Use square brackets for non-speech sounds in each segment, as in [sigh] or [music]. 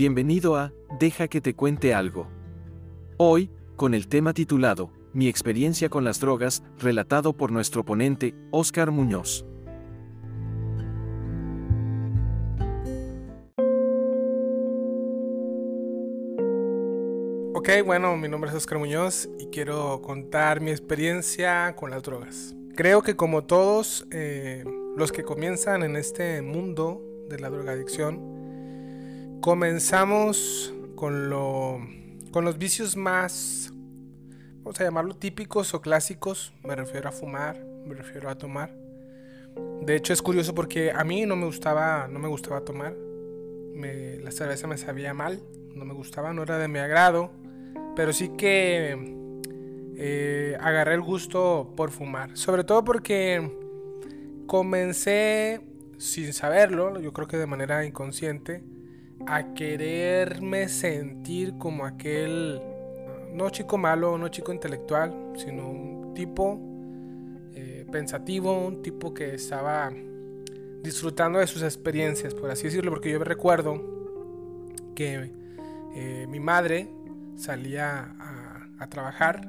Bienvenido a Deja que te cuente algo. Hoy, con el tema titulado Mi experiencia con las drogas, relatado por nuestro ponente, Óscar Muñoz. Ok, bueno, mi nombre es Óscar Muñoz y quiero contar mi experiencia con las drogas. Creo que como todos eh, los que comienzan en este mundo de la drogadicción, comenzamos con, lo, con los vicios más, vamos a llamarlo típicos o clásicos. Me refiero a fumar, me refiero a tomar. De hecho es curioso porque a mí no me gustaba, no me gustaba tomar. la cerveza me sabía mal, no me gustaba, no era de mi agrado. Pero sí que eh, agarré el gusto por fumar. Sobre todo porque comencé, sin saberlo, yo creo que de manera inconsciente, a quererme sentir como aquel, no chico malo, no chico intelectual, sino un tipo eh, pensativo, un tipo que estaba disfrutando de sus experiencias, por así decirlo, porque yo recuerdo que eh, mi madre salía a trabajar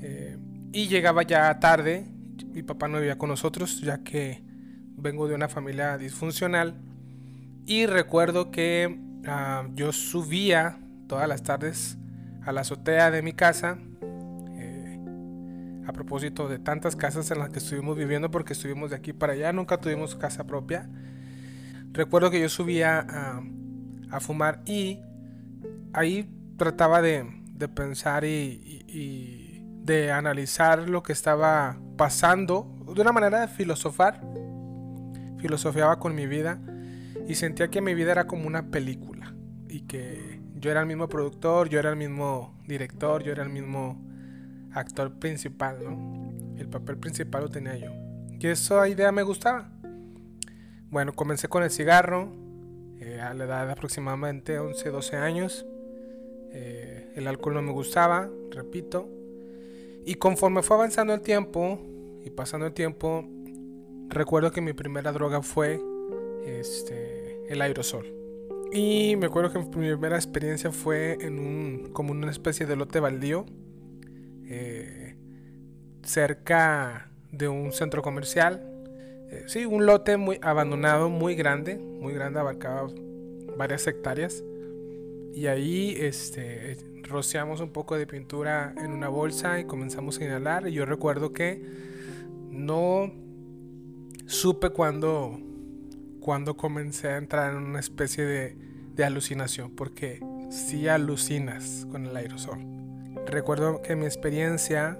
eh, y llegaba ya tarde, mi papá no vivía con nosotros, ya que vengo de una familia disfuncional. Y recuerdo que ah, yo subía todas las tardes a la azotea de mi casa. Eh, a propósito de tantas casas en las que estuvimos viviendo, porque estuvimos de aquí para allá, nunca tuvimos casa propia. Recuerdo que yo subía a, fumar y ahí trataba de, pensar y de analizar lo que estaba pasando, de una manera de filosofar. Filosofiaba con mi vida y sentía que mi vida era como una película y que yo era el mismo productor, yo era el mismo director, yo era el mismo actor principal, ¿no? El papel principal lo tenía yo. Y esa idea me gustaba. Bueno, comencé con el cigarro eh, a la edad de aproximadamente 11, 12 años. Eh, el alcohol no me gustaba, repito. Y conforme fue avanzando el tiempo y pasando el tiempo, recuerdo que mi primera droga fue este, el aerosol. Y me acuerdo que mi primera experiencia fue en un, como una especie de lote baldío, eh, cerca de un centro comercial. Eh, sí, un lote muy abandonado, muy grande, muy grande, abarcaba varias hectáreas. Y ahí este, rociamos un poco de pintura en una bolsa y comenzamos a inhalar. Y yo recuerdo que no supe cuando, cuando comencé a entrar en una especie de, alucinación, porque sí alucinas con el aerosol. Recuerdo que mi experiencia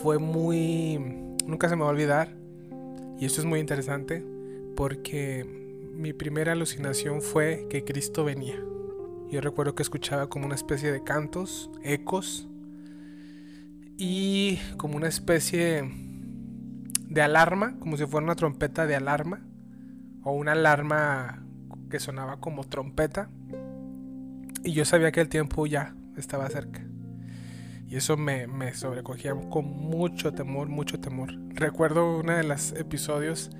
fue muy... Nunca se me va a olvidar. Y esto es muy interesante porque mi primera alucinación fue que Cristo venía. Yo recuerdo que escuchaba como una especie de cantos, ecos y como una especie de alarma, como si fuera una trompeta de alarma o una alarma que sonaba como trompeta. Y yo sabía que el tiempo ya estaba cerca. Y eso me, me sobrecogía con mucho temor, mucho temor. Recuerdo uno de los episodios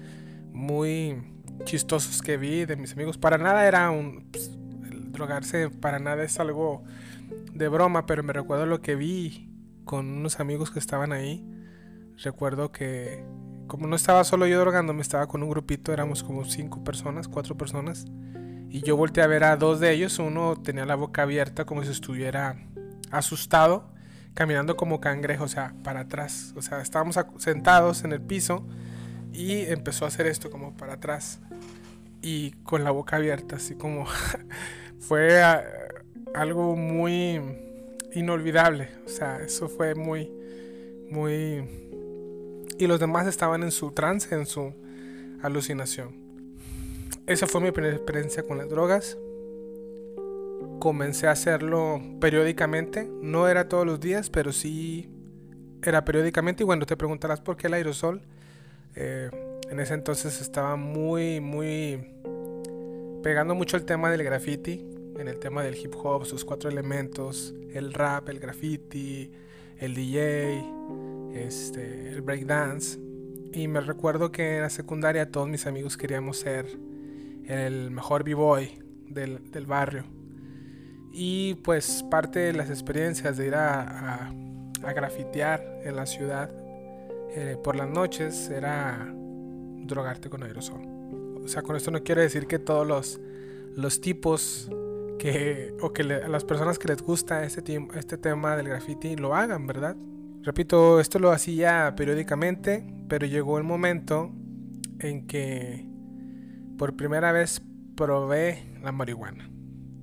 muy chistosos que vi de mis amigos. Para nada era un, pues, drogarse para nada es algo de broma, pero me recuerdo lo que vi con unos amigos que estaban ahí. Recuerdo que como no estaba solo yo drogándome, estaba con un grupito, éramos como cinco personas, cuatro personas. Y yo volteé a ver a dos de ellos, uno tenía la boca abierta como si estuviera asustado, caminando como cangrejo, o sea, para atrás. O sea, estábamos sentados en el piso y empezó a hacer esto como para atrás y con la boca abierta, así como [laughs] fue algo muy inolvidable. O sea, eso fue muy, muy... Y los demás estaban en su trance, en su alucinación. Esa fue mi primera experiencia con las drogas. Comencé a hacerlo periódicamente. No era todos los días, pero sí era periódicamente. Y bueno, te preguntarás por qué el aerosol. Eh, en ese entonces estaba muy, muy pegando mucho el tema del graffiti, en el tema del hip hop, sus cuatro elementos, el rap, el graffiti, el DJ, este, el breakdance. Y me recuerdo que en la secundaria todos mis amigos queríamos ser el mejor b-boy, del, del barrio. Y pues parte de las experiencias de ir a, a, grafitear en la ciudad eh, por las noches era drogarte con aerosol. O sea, con esto no quiero decir que todos los, los tipos que, o que a las personas que les gusta este, este tema del graffiti lo hagan, ¿verdad? Repito, esto lo hacía periódicamente, pero llegó el momento en que por primera vez probé la marihuana.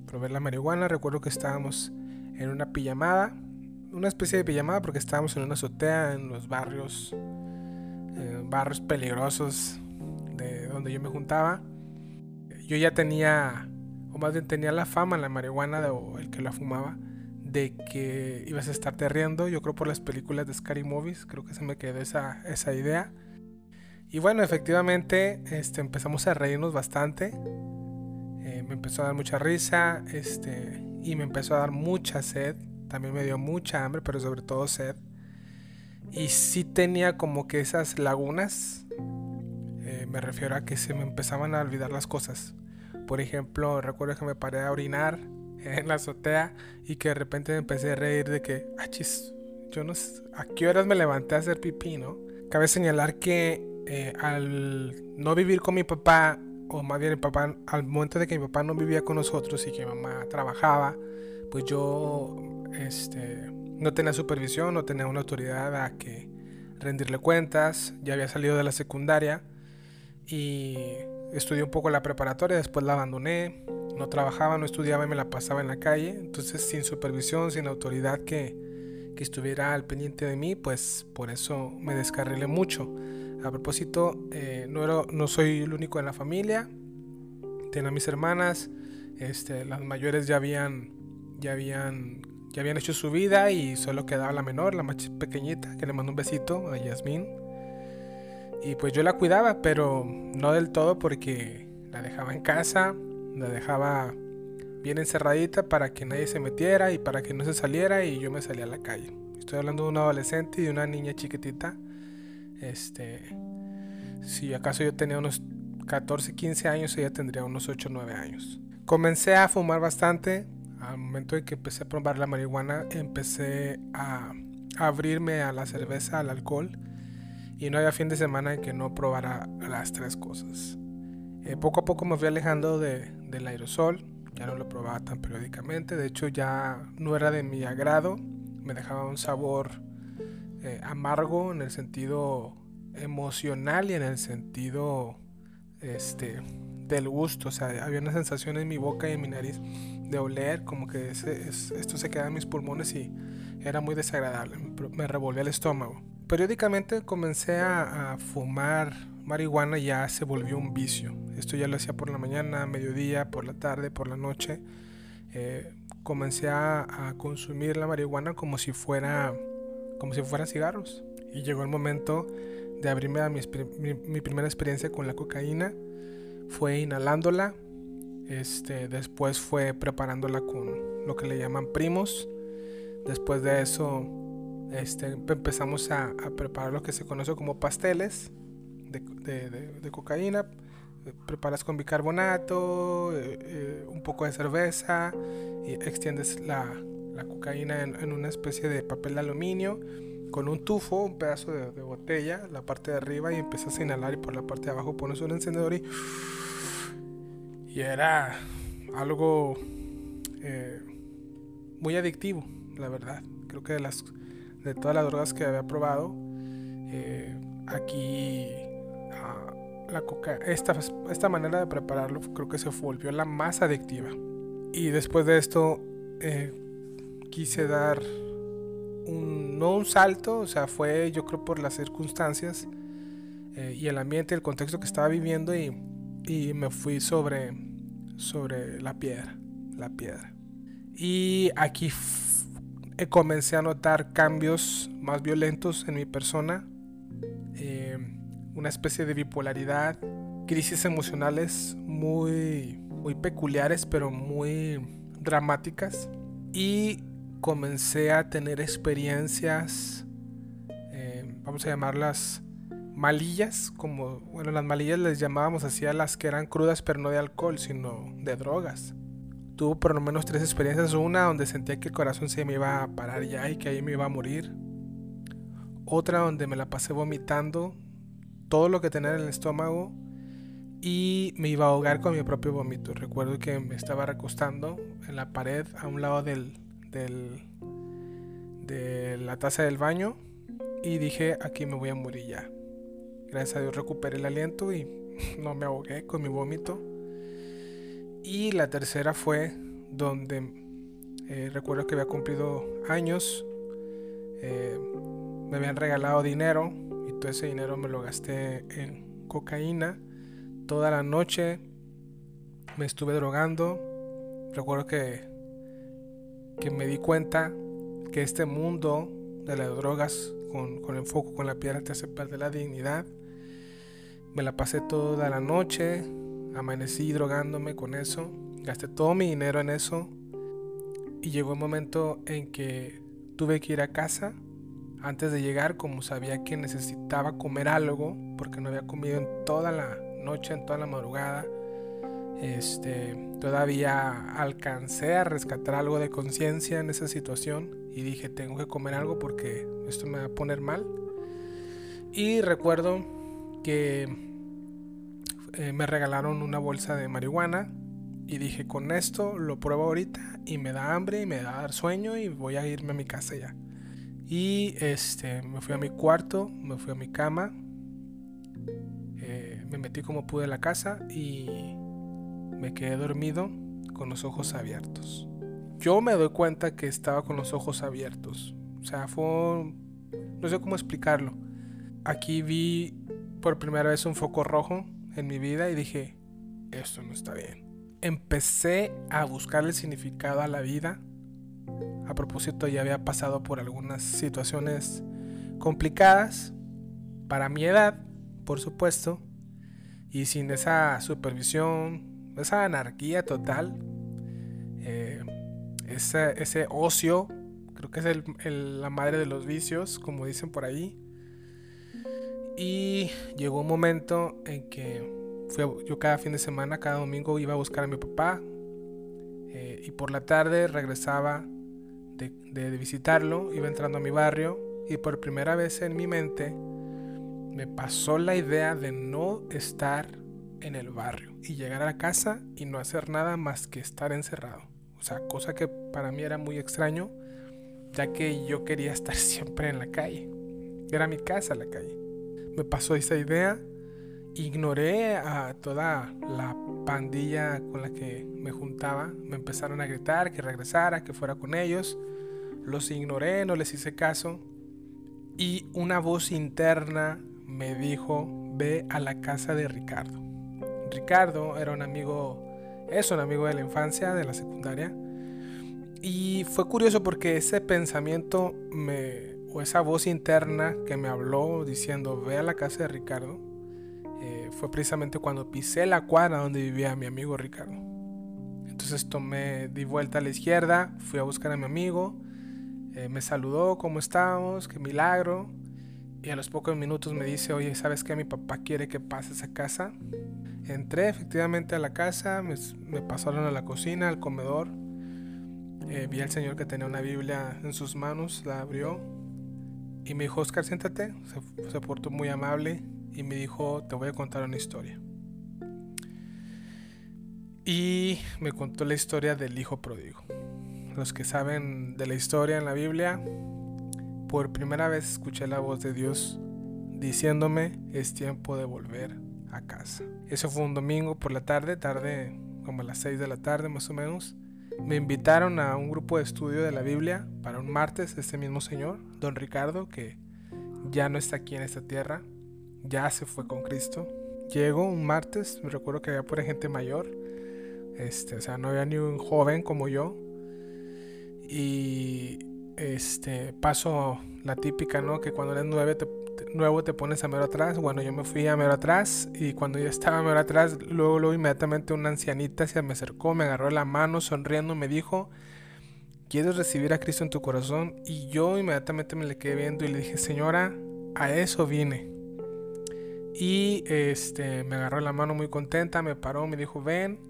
Probé la marihuana, recuerdo que estábamos en una pijamada, una especie de pijamada porque estábamos en una azotea en los barrios, eh, barrios peligrosos de donde yo me juntaba. Yo ya tenía, o más bien tenía la fama en la marihuana de, el que la fumaba, de que ibas a estarte riendo. Yo creo por las películas de Scary Movies, creo que se me quedó esa, esa idea. Y bueno, efectivamente este, empezamos a reírnos bastante. Eh, me empezó a dar mucha risa este, y me empezó a dar mucha sed. También me dio mucha hambre, pero sobre todo sed. Y sí tenía como que esas lagunas. Eh, me refiero a que se me empezaban a olvidar las cosas. Por ejemplo, recuerdo que me paré a orinar en la azotea y que de repente me empecé a reír de que, achis, yo no sé, ¿a qué horas me levanté a hacer pipí, no? Cabe señalar que eh, al no vivir con mi papá, o más bien el papá, al momento de que mi papá no vivía con nosotros y que mi mamá trabajaba, pues yo este, no tenía supervisión, no tenía una autoridad a que rendirle cuentas, ya había salido de la secundaria y estudié un poco la preparatoria, después la abandoné, no trabajaba, no estudiaba y me la pasaba en la calle, entonces sin supervisión, sin autoridad que, que estuviera al pendiente de mí, pues por eso me descarrilé mucho. A propósito, eh, no, soy el único en la familia, tengo a mis hermanas, este, las mayores ya habían, ya habían, ya habían hecho su vida y solo quedaba la menor, la más pequeñita, que le mando un besito a Yasmín. Y pues yo la cuidaba, pero no del todo porque la dejaba en casa, la dejaba bien encerradita para que nadie se metiera y para que no se saliera y yo me salía a la calle. Estoy hablando de un adolescente y de una niña chiquitita. Este, si acaso yo tenía unos 14, 15 años, ella tendría unos 8, 9 años. Comencé a fumar bastante. Al momento de que empecé a probar la marihuana, empecé a abrirme a la cerveza, al alcohol. Y no había fin de semana en que no probara las tres cosas. Eh, poco a poco me fui alejando de, del aerosol, ya no lo probaba tan periódicamente, de hecho ya no era de mi agrado, me dejaba un sabor eh, amargo en el sentido emocional y en el sentido este, del gusto, o sea, había una sensación en mi boca y en mi nariz de oler, como que esto se quedaba en mis pulmones y era muy desagradable, me revolvía el estómago. Periódicamente comencé a fumar marihuana ya se volvió un vicio. Esto ya lo hacía por la mañana, mediodía, por la tarde, por la noche. Eh, comencé a, consumir la marihuana como si fuera como si fuera cigarros. Y llegó el momento de abrirme a mi, mi, primera experiencia con la cocaína. Fue inhalándola. Este, después fue preparándola con lo que le llaman primos. Después de eso este, empezamos a, a preparar lo que se conoce como pasteles de, cocaína, eh, preparas con bicarbonato, eh, eh, un poco de cerveza y extiendes la, cocaína en, una especie de papel de aluminio con un tufo, un pedazo de, botella, la parte de arriba y empiezas a inhalar y por la parte de abajo pones un encendedor y, y era algo muy adictivo, la verdad. Creo que de, las, de todas las drogas que había probado, aquí la coca, esta, esta manera de prepararlo creo que se volvió la más adictiva. Y después de esto eh, quise dar un, no un salto, o sea, fue yo creo por las circunstancias eh, y el ambiente, el contexto que estaba viviendo y, me fui sobre, sobre la piedra, la piedra. Y aquí comencé a notar cambios más violentos en mi persona. Una especie de bipolaridad, crisis emocionales muy, muy peculiares, pero muy dramáticas. Y comencé a tener experiencias, eh, vamos a llamarlas malillas, como, bueno, las malillas les llamábamos así a las que eran crudas, pero no de alcohol, sino de drogas. tuvo por lo menos tres experiencias. Una donde sentía que el corazón se me iba a parar ya y que ahí me iba a morir. Otra donde me la pasé vomitando todo lo que tenía en el estómago y me iba a ahogar con mi propio vómito. Recuerdo que me estaba recostando en la pared a un lado del, del, de la taza del baño y dije aquí me voy a morir ya. Gracias a Dios recuperé el aliento y [laughs] no me ahogué con mi vómito. Y la tercera fue donde eh, recuerdo que había cumplido años, eh, me habían regalado dinero todo ese dinero me lo gasté en cocaína. Toda la noche me estuve drogando. Recuerdo que, que me di cuenta que este mundo de las drogas con, con el foco, con la piedra, te hace perder la dignidad. Me la pasé toda la noche, amanecí drogándome con eso, gasté todo mi dinero en eso y llegó un momento en que tuve que ir a casa. Antes de llegar, como sabía que necesitaba comer algo, porque no había comido en toda la noche, en toda la madrugada, este, todavía alcancé a rescatar algo de conciencia en esa situación y dije, tengo que comer algo porque esto me va a poner mal. Y recuerdo que eh, me regalaron una bolsa de marihuana y dije, con esto lo pruebo ahorita y me da hambre y me da sueño y voy a irme a mi casa ya. Y este, me fui a mi cuarto, me fui a mi cama, eh, me metí como pude en la casa y me quedé dormido con los ojos abiertos. Yo me doy cuenta que estaba con los ojos abiertos. O sea, fue... No sé cómo explicarlo. Aquí vi por primera vez un foco rojo en mi vida y dije, esto no está bien. Empecé a buscar el significado a la vida. A propósito, ya había pasado por algunas situaciones complicadas para mi edad, por supuesto, y sin esa supervisión, esa anarquía total, eh, ese, ocio, creo que es la madre de los vicios, como dicen por ahí. Y llegó un momento en que yo cada fin de semana, cada domingo iba a buscar a mi papá eh, y por la tarde regresaba de, visitarlo, iba entrando a mi barrio y por primera vez en mi mente me pasó la idea de no estar en el barrio y llegar a la casa y no hacer nada más que estar encerrado. O sea, cosa que para mí era muy extraño, ya que yo quería estar [laughs] siempre en la calle. Era mi casa la calle me pasó esa idea. Ignoré a toda la pandilla con la que me juntaba. Me empezaron a gritar que regresara, que fuera con ellos. Los ignoré, no les hice caso. Y una voz interna me dijo, ve a la casa de Ricardo. Ricardo era un amigo, es un amigo de la infancia, de la secundaria. Y fue curioso porque ese pensamiento me, esa voz interna que me habló diciendo ve a la casa de Ricardo, eh, fue precisamente cuando pisé la cuadra donde vivía mi amigo Ricardo. Entonces tomé, di vuelta a la izquierda, fui a buscar a mi amigo, eh, me saludó, ¿cómo estamos? Qué milagro. Y a los pocos minutos me dice, oye, ¿sabes qué? Mi papá quiere que pases a casa. Entré efectivamente a la casa, me, pasaron a la cocina, al comedor. Eh, vi al señor que tenía una Biblia en sus manos, la abrió y me dijo, Oscar, siéntate. Se portó muy amable y me dijo, te voy a contar una historia. Y me contó la historia del hijo pródigo. Los que saben de la historia en la Biblia, por primera vez escuché la voz de Dios diciéndome, es tiempo de volver a casa. Eso fue un domingo por la tarde, tarde como a las 6 de la tarde más o menos. Me invitaron a un grupo de estudio de la Biblia para un martes, este mismo señor, don Ricardo, que ya no está aquí en esta tierra, ya se fue con Cristo. Llegó un martes, me recuerdo que había pura gente mayor, este, o sea, no había ni un joven como yo. Y este, paso la típica, ¿no? Que cuando eres nueve te nuevo te pones a mero atrás. Bueno, yo me fui a mero atrás y cuando ya estaba a mero atrás, luego, luego inmediatamente una ancianita se me acercó, me agarró la mano sonriendo, me dijo, ¿quieres recibir a Cristo en tu corazón? Y yo inmediatamente me le quedé viendo y le dije, señora, a eso vine. Y este, me agarró la mano muy contenta, me paró, me dijo, ven,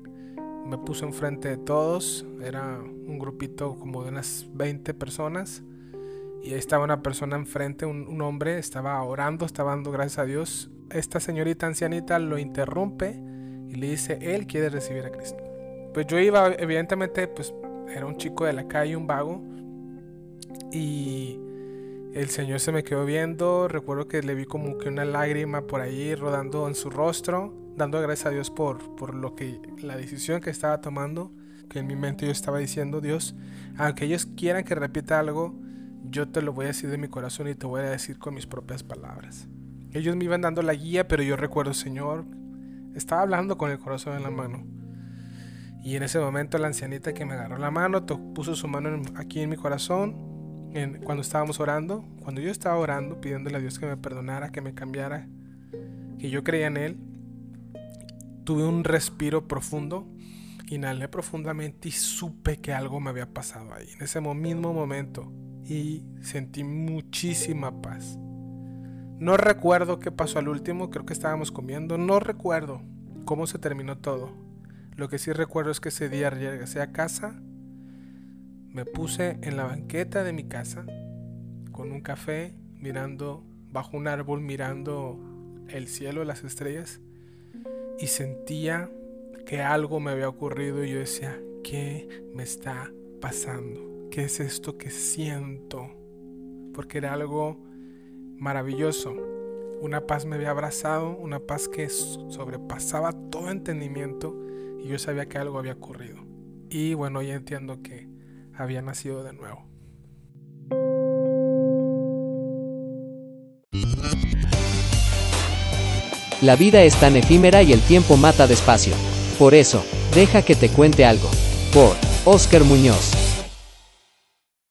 me puso enfrente de todos, era un grupito como de unas 20 personas y ahí estaba una persona enfrente, un, un, hombre, estaba orando, estaba dando gracias a Dios. Esta señorita ancianita lo interrumpe y le dice, él quiere recibir a Cristo. Pues yo iba, evidentemente, pues era un chico de la calle, un vago, y el Señor se me quedó viendo, recuerdo que le vi como que una lágrima por ahí rodando en su rostro, dando gracias a Dios por, por lo que, la decisión que estaba tomando, que en mi mente yo estaba diciendo, Dios, aunque ellos quieran que repita algo, yo te lo voy a decir de mi corazón y te voy a decir con mis propias palabras. Ellos me iban dando la guía, pero yo recuerdo, Señor, estaba hablando con el corazón en la mano. Y en ese momento la ancianita que me agarró la mano puso su mano aquí en mi corazón en, cuando estábamos orando. Cuando yo estaba orando, pidiéndole a Dios que me perdonara, que me cambiara, que yo creía en Él, tuve un respiro profundo, inhalé profundamente y supe que algo me había pasado ahí, en ese mismo momento y sentí muchísima paz. No recuerdo qué pasó al último, creo que estábamos comiendo, no recuerdo cómo se terminó todo. Lo que sí recuerdo es que ese día regresé a casa, me puse en la banqueta de mi casa con un café, mirando bajo un árbol, mirando el cielo, las estrellas, y sentía que algo me había ocurrido y yo decía, ¿qué me está pasando? ¿qué es esto que siento? Porque era algo maravilloso. Una paz me había abrazado, una paz que sobrepasaba todo entendimiento y yo sabía que algo había ocurrido. Y bueno, ya entiendo que había nacido de nuevo. La vida es tan efímera y el tiempo mata despacio. Por eso, deja que te cuente algo. Por Oscar Muñoz.